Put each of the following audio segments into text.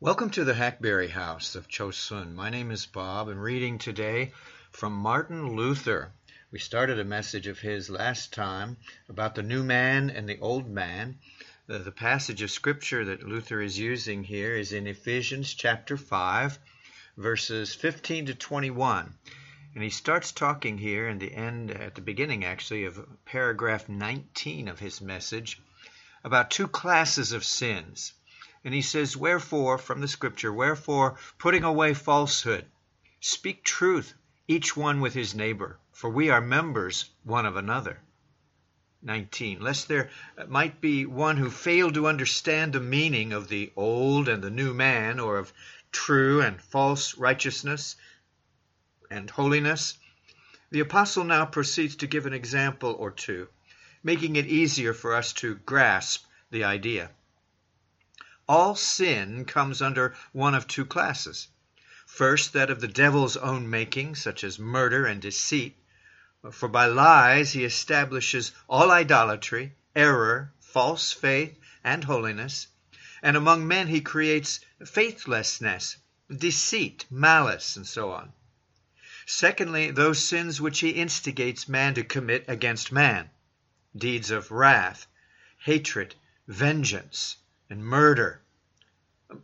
Welcome to the Hackberry House of Chosun. My name is Bob. I'm reading today from Martin Luther. We started a message of his last time about the new man and the old man. The, the passage of scripture that Luther is using here is in Ephesians chapter 5, verses 15 to 21. And he starts talking here in the end, at the beginning actually, of paragraph 19 of his message about two classes of sins. And he says, Wherefore, from the scripture, wherefore, putting away falsehood, speak truth, each one with his neighbor, for we are members one of another. 19. Lest there might be one who failed to understand the meaning of the old and the new man, or of true and false righteousness and holiness, the apostle now proceeds to give an example or two, making it easier for us to grasp the idea all sin comes under one of two classes. First, that of the devil's own making, such as murder and deceit. For by lies he establishes all idolatry, error, false faith, and holiness. And among men he creates faithlessness, deceit, malice, and so on. Secondly, those sins which he instigates man to commit against man deeds of wrath, hatred, vengeance, and murder.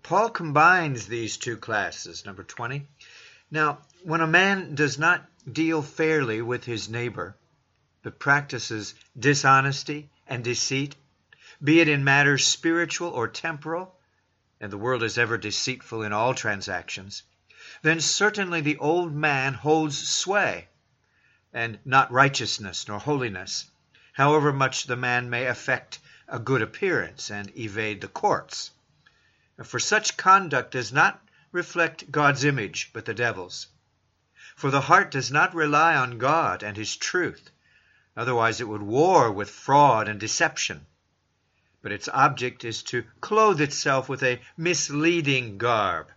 Paul combines these two classes, number 20. Now, when a man does not deal fairly with his neighbor, but practices dishonesty and deceit, be it in matters spiritual or temporal, and the world is ever deceitful in all transactions, then certainly the old man holds sway, and not righteousness nor holiness, however much the man may affect a good appearance and evade the courts. For such conduct does not reflect God's image, but the devil's. For the heart does not rely on God and his truth, otherwise it would war with fraud and deception. But its object is to clothe itself with a misleading garb,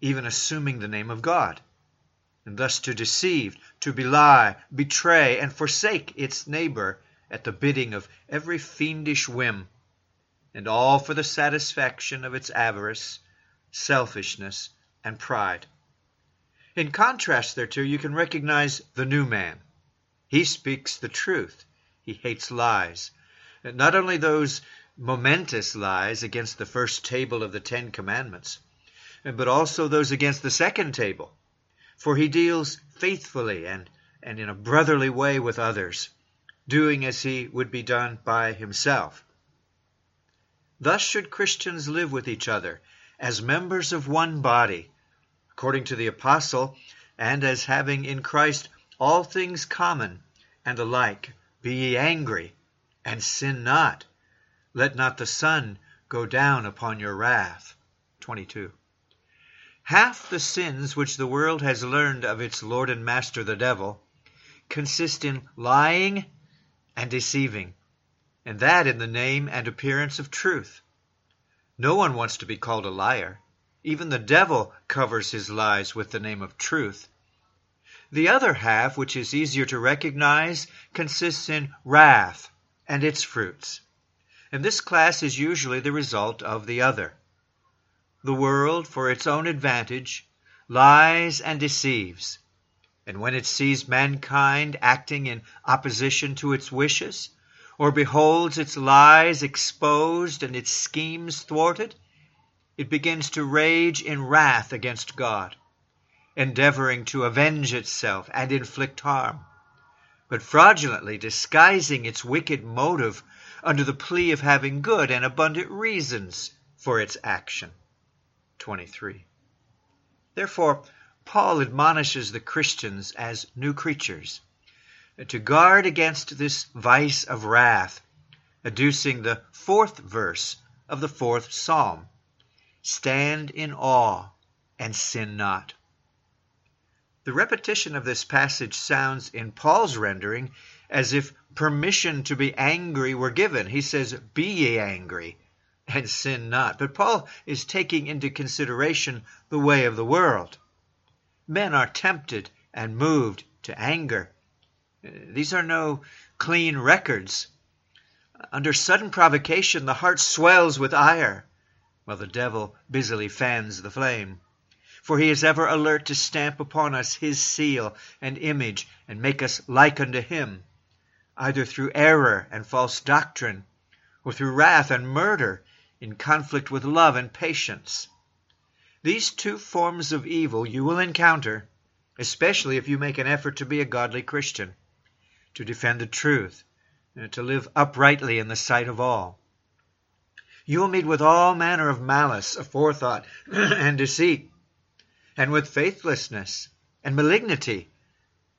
even assuming the name of God, and thus to deceive, to belie, betray, and forsake its neighbor at the bidding of every fiendish whim, and all for the satisfaction of its avarice, selfishness, and pride. In contrast thereto, you can recognize the new man. He speaks the truth. He hates lies. Not only those momentous lies against the first table of the Ten Commandments, but also those against the second table. For he deals faithfully and, and in a brotherly way with others doing as he would be done by himself. Thus should Christians live with each other, as members of one body, according to the Apostle, and as having in Christ all things common and alike. Be ye angry, and sin not. Let not the sun go down upon your wrath. 22. Half the sins which the world has learned of its Lord and Master the devil consist in lying and deceiving, and that in the name and appearance of truth. No one wants to be called a liar. Even the devil covers his lies with the name of truth. The other half, which is easier to recognize, consists in wrath and its fruits. And this class is usually the result of the other. The world, for its own advantage, lies and deceives, and when it sees mankind acting in opposition to its wishes, or beholds its lies exposed and its schemes thwarted, it begins to rage in wrath against God, endeavoring to avenge itself and inflict harm, but fraudulently disguising its wicked motive under the plea of having good and abundant reasons for its action. 23. Therefore, Paul admonishes the Christians as new creatures Uh, to guard against this vice of wrath, adducing the fourth verse of the fourth psalm Stand in awe and sin not. The repetition of this passage sounds in Paul's rendering as if permission to be angry were given. He says, Be ye angry and sin not. But Paul is taking into consideration the way of the world. Men are tempted and moved to anger. These are no clean records. Under sudden provocation, the heart swells with ire. while the devil busily fans the flame. For he is ever alert to stamp upon us his seal and image and make us like unto him, either through error and false doctrine, or through wrath and murder in conflict with love and patience. These two forms of evil you will encounter, especially if you make an effort to be a godly Christian, to defend the truth, and to live uprightly in the sight of all. You will meet with all manner of malice, aforethought, and deceit, and with faithlessness and malignity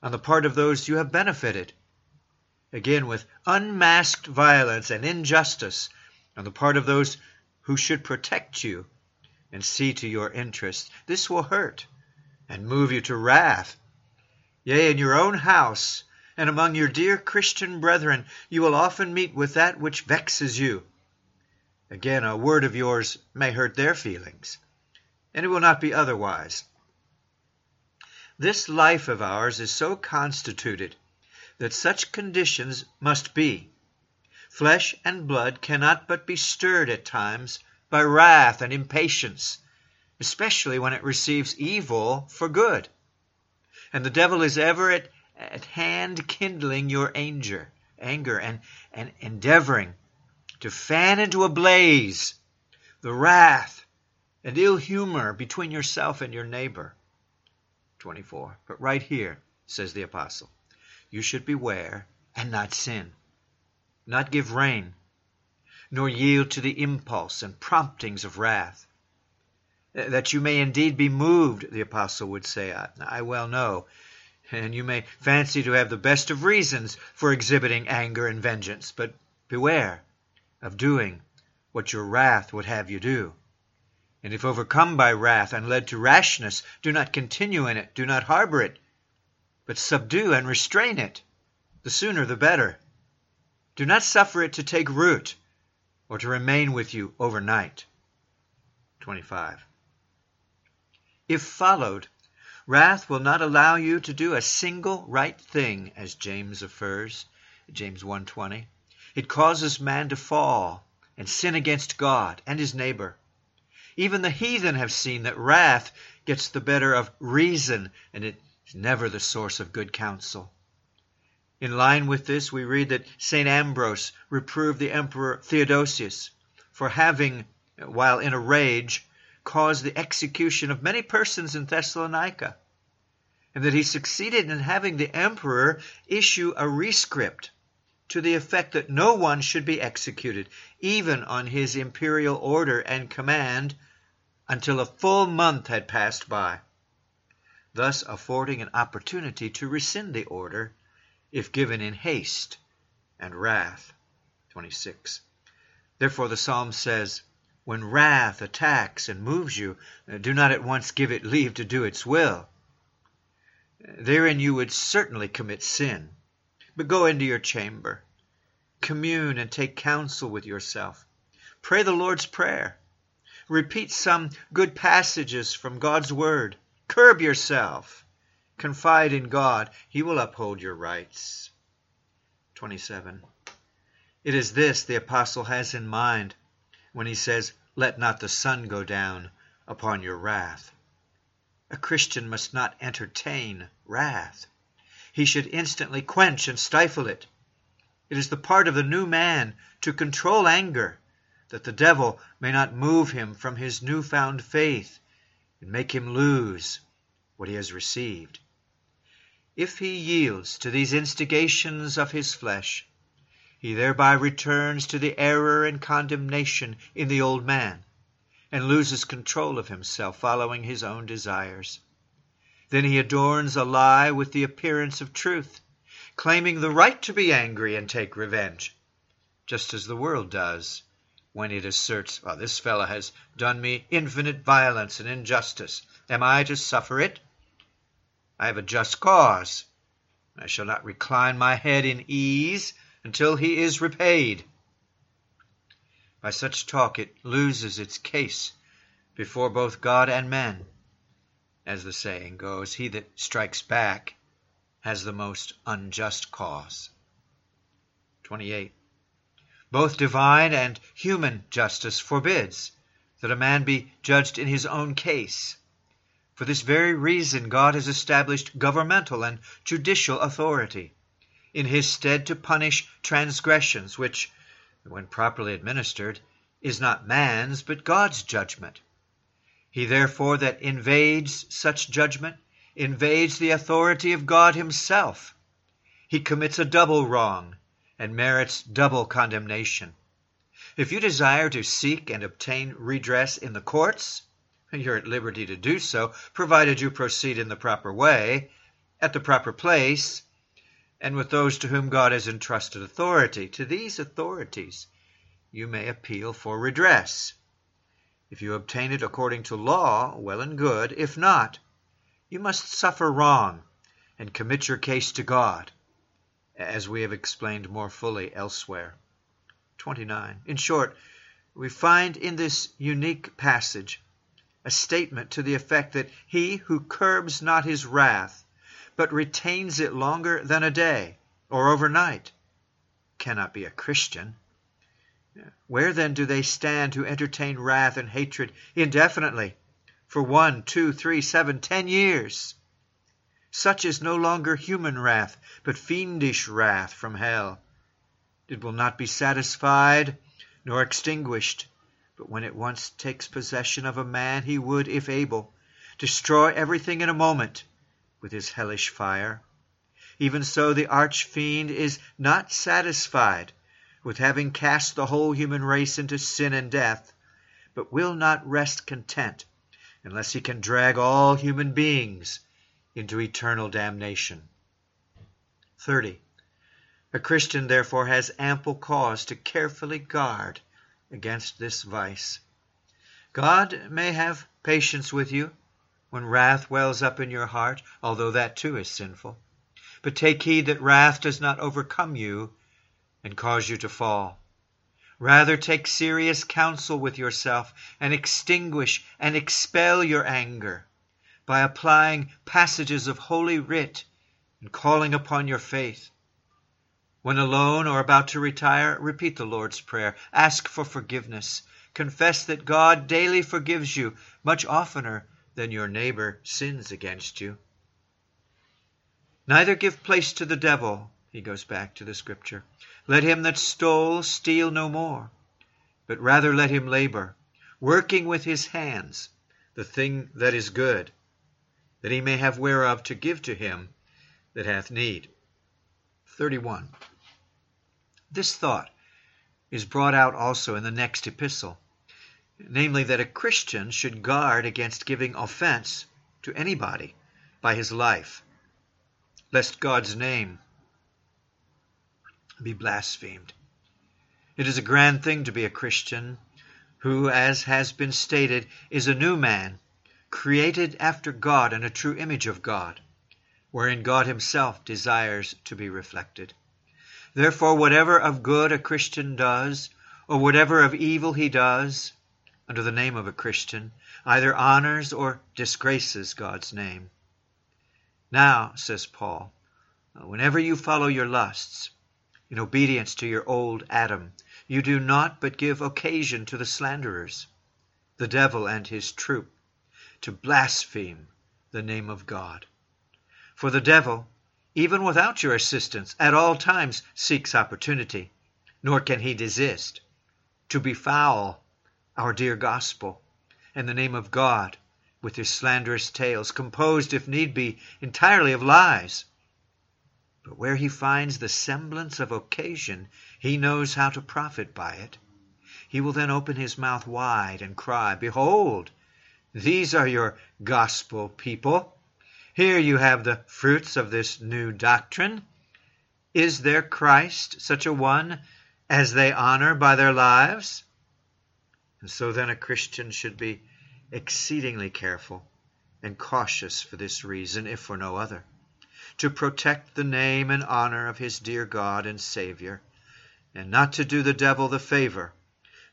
on the part of those you have benefited. Again, with unmasked violence and injustice on the part of those who should protect you and see to your interests. This will hurt and move you to wrath. Yea, in your own house and among your dear Christian brethren, you will often meet with that which vexes you. Again, a word of yours may hurt their feelings, and it will not be otherwise. This life of ours is so constituted that such conditions must be. Flesh and blood cannot but be stirred at times by wrath and impatience, especially when it receives evil for good. And the devil is ever at, at hand kindling your anger, anger and, and endeavoring to fan into a blaze the wrath and ill humor between yourself and your neighbor. 24. But right here, says the apostle, you should beware and not sin, not give rein nor yield to the impulse and promptings of wrath. Eh, that you may indeed be moved, the apostle would say, I, I well know, and you may fancy to have the best of reasons for exhibiting anger and vengeance, but beware of doing what your wrath would have you do. And if overcome by wrath and led to rashness, do not continue in it, do not harbor it, but subdue and restrain it. The sooner the better. Do not suffer it to take root or to remain with you overnight. 25. If followed, wrath will not allow you to do a single right thing, as James affirms, James 1:20. It causes man to fall and sin against God and his neighbor. Even the heathen have seen that wrath gets the better of reason, and it is never the source of good counsel. In line with this, we read that St. Ambrose reproved the Emperor Theodosius for having, while in a rage, caused the execution of many persons in Thessalonica, and that he succeeded in having the emperor issue a rescript to the effect that no one should be executed, even on his imperial order and command, until a full month had passed by, thus affording an opportunity to rescind the order if given in haste and wrath. 26. Therefore the psalm says, When wrath attacks and moves you, uh, do not at once give it leave to do its will. Therein you would certainly commit sin. But go into your chamber, commune and take counsel with yourself. Pray the Lord's Prayer. Repeat some good passages from God's Word. Curb yourself Confide in God, He will uphold your rights. 27. It is this the apostle has in mind when he says, Let not the sun go down upon your wrath. A Christian must not entertain wrath. He should instantly quench and stifle it. It is the part of the new man to control anger, that the devil may not move him from his new found faith and make him lose what he has received. If he yields to these instigations of his flesh, he thereby returns to the error and condemnation in the old man, and loses control of himself, following his own desires. Then he adorns a lie with the appearance of truth, claiming the right to be angry and take revenge, just as the world does when it asserts, well, this fellow has done me infinite violence and injustice. Am I to suffer it? I have a just cause. I shall not recline my head in ease until he is repaid. By such talk it loses its case before both God and men. As the saying goes, he that strikes back has the most unjust cause. 28. Both divine and human justice forbids that a man be judged in his own case. For this very reason, God has established governmental and judicial authority in his stead to punish transgressions, which, when properly administered, is not man's but God's judgment. He therefore that invades such judgment invades the authority of God himself. He commits a double wrong and merits double condemnation. If you desire to seek and obtain redress in the courts, you're at liberty to do so, provided you proceed in the proper way, at the proper place, and with those to whom God has entrusted authority. To these authorities you may appeal for redress. If you obtain it according to law, well and good. If not, you must suffer wrong and commit your case to God, as we have explained more fully elsewhere. 29. In short, we find in this unique passage a statement to the effect that he who curbs not his wrath, but retains it longer than a day or overnight, cannot be a Christian. Where then do they stand who entertain wrath and hatred indefinitely, for one, two, three, seven, ten years? Such is no longer human wrath, but fiendish wrath from hell. It will not be satisfied nor extinguished but when it once takes possession of a man, he would, if able, destroy everything in a moment with his hellish fire. Even so, the arch fiend is not satisfied with having cast the whole human race into sin and death, but will not rest content unless he can drag all human beings into eternal damnation. 30. A Christian, therefore, has ample cause to carefully guard against this vice. God may have patience with you when wrath wells up in your heart, although that too is sinful. But take heed that wrath does not overcome you and cause you to fall. Rather take serious counsel with yourself and extinguish and expel your anger by applying passages of Holy Writ and calling upon your faith. When alone or about to retire, repeat the Lord's Prayer. Ask for forgiveness. Confess that God daily forgives you much oftener than your neighbor sins against you. Neither give place to the devil, he goes back to the scripture. Let him that stole steal no more, but rather let him labor, working with his hands the thing that is good, that he may have whereof to give to him that hath need. 31. This thought is brought out also in the next epistle, namely that a Christian should guard against giving offense to anybody by his life, lest God's name be blasphemed. It is a grand thing to be a Christian who, as has been stated, is a new man, created after God in a true image of God, wherein God Himself desires to be reflected. Therefore, whatever of good a Christian does, or whatever of evil he does, under the name of a Christian, either honors or disgraces God's name. Now, says Paul, uh, whenever you follow your lusts, in obedience to your old Adam, you do not but give occasion to the slanderers, the devil and his troop, to blaspheme the name of God. For the devil, even without your assistance, at all times seeks opportunity, nor can he desist, to befoul our dear gospel and the name of God with his slanderous tales, composed, if need be, entirely of lies. But where he finds the semblance of occasion, he knows how to profit by it. He will then open his mouth wide and cry, Behold, these are your gospel people here you have the fruits of this new doctrine. Is their Christ such a one as they honor by their lives? And so then a Christian should be exceedingly careful and cautious for this reason, if for no other, to protect the name and honor of his dear God and Savior, and not to do the devil the favor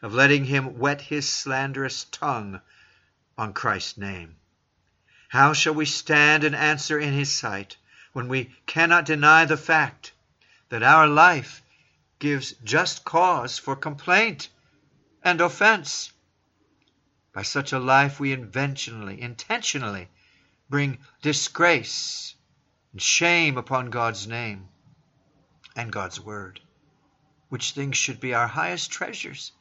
of letting him wet his slanderous tongue on Christ's name. How shall we stand and answer in his sight when we cannot deny the fact that our life gives just cause for complaint and offense? By such a life, we intentionally, intentionally bring disgrace and shame upon God's name and God's word, which things should be our highest treasures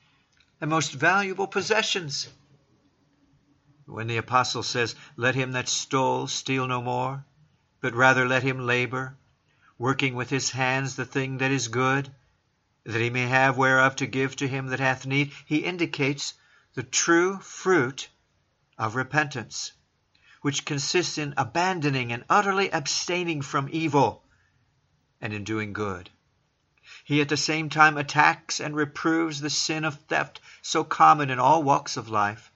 and most valuable possessions. When the apostle says, Let him that stole steal no more, but rather let him labor, working with his hands the thing that is good, that he may have whereof to give to him that hath need, he indicates the true fruit of repentance, which consists in abandoning and utterly abstaining from evil and in doing good. He at the same time attacks and reproves the sin of theft so common in all walks of life.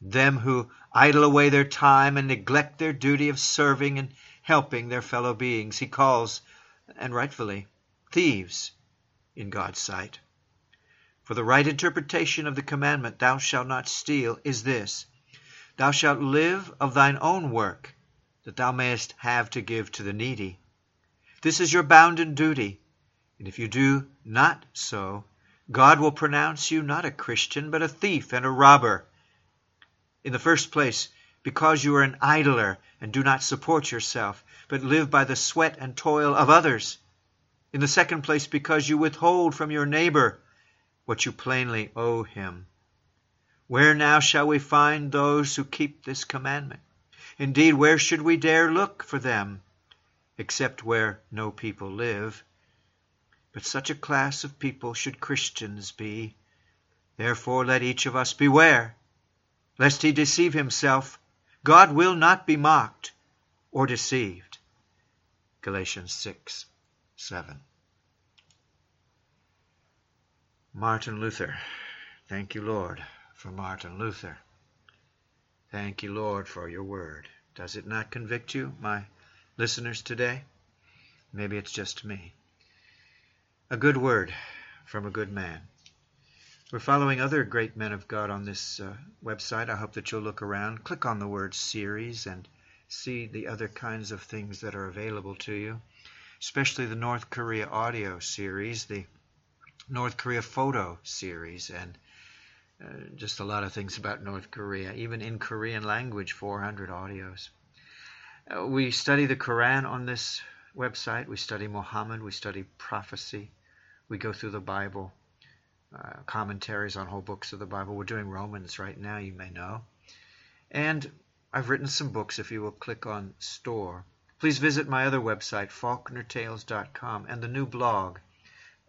Them who idle away their time and neglect their duty of serving and helping their fellow beings, he calls, and rightfully, thieves in God's sight. For the right interpretation of the commandment, Thou shalt not steal, is this Thou shalt live of thine own work, that thou mayest have to give to the needy. This is your bounden duty, and if you do not so, God will pronounce you not a Christian, but a thief and a robber. In the first place, because you are an idler and do not support yourself, but live by the sweat and toil of others. In the second place, because you withhold from your neighbor what you plainly owe him. Where now shall we find those who keep this commandment? Indeed, where should we dare look for them, except where no people live? But such a class of people should Christians be. Therefore let each of us beware, lest he deceive himself. God will not be mocked or deceived. Galatians 6 7. Martin Luther. Thank you, Lord, for Martin Luther. Thank you, Lord, for your word. Does it not convict you, my listeners today? Maybe it's just me. A good word from a good man. We're following other great men of God on this uh, website. I hope that you'll look around, click on the word series, and see the other kinds of things that are available to you especially the North Korea audio series, the North Korea photo series, and uh, just a lot of things about North Korea, even in Korean language, 400 audios. Uh, we study the Quran on this website. We study Muhammad. We study prophecy. We go through the Bible, uh, commentaries on whole books of the Bible. We're doing Romans right now, you may know. And I've written some books if you will click on Store. Please visit my other website, faulknertales.com, and the new blog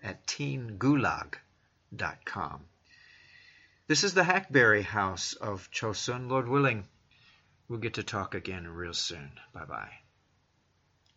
at teengulag.com. This is the Hackberry House of Chosun. Lord willing, we'll get to talk again real soon. Bye bye.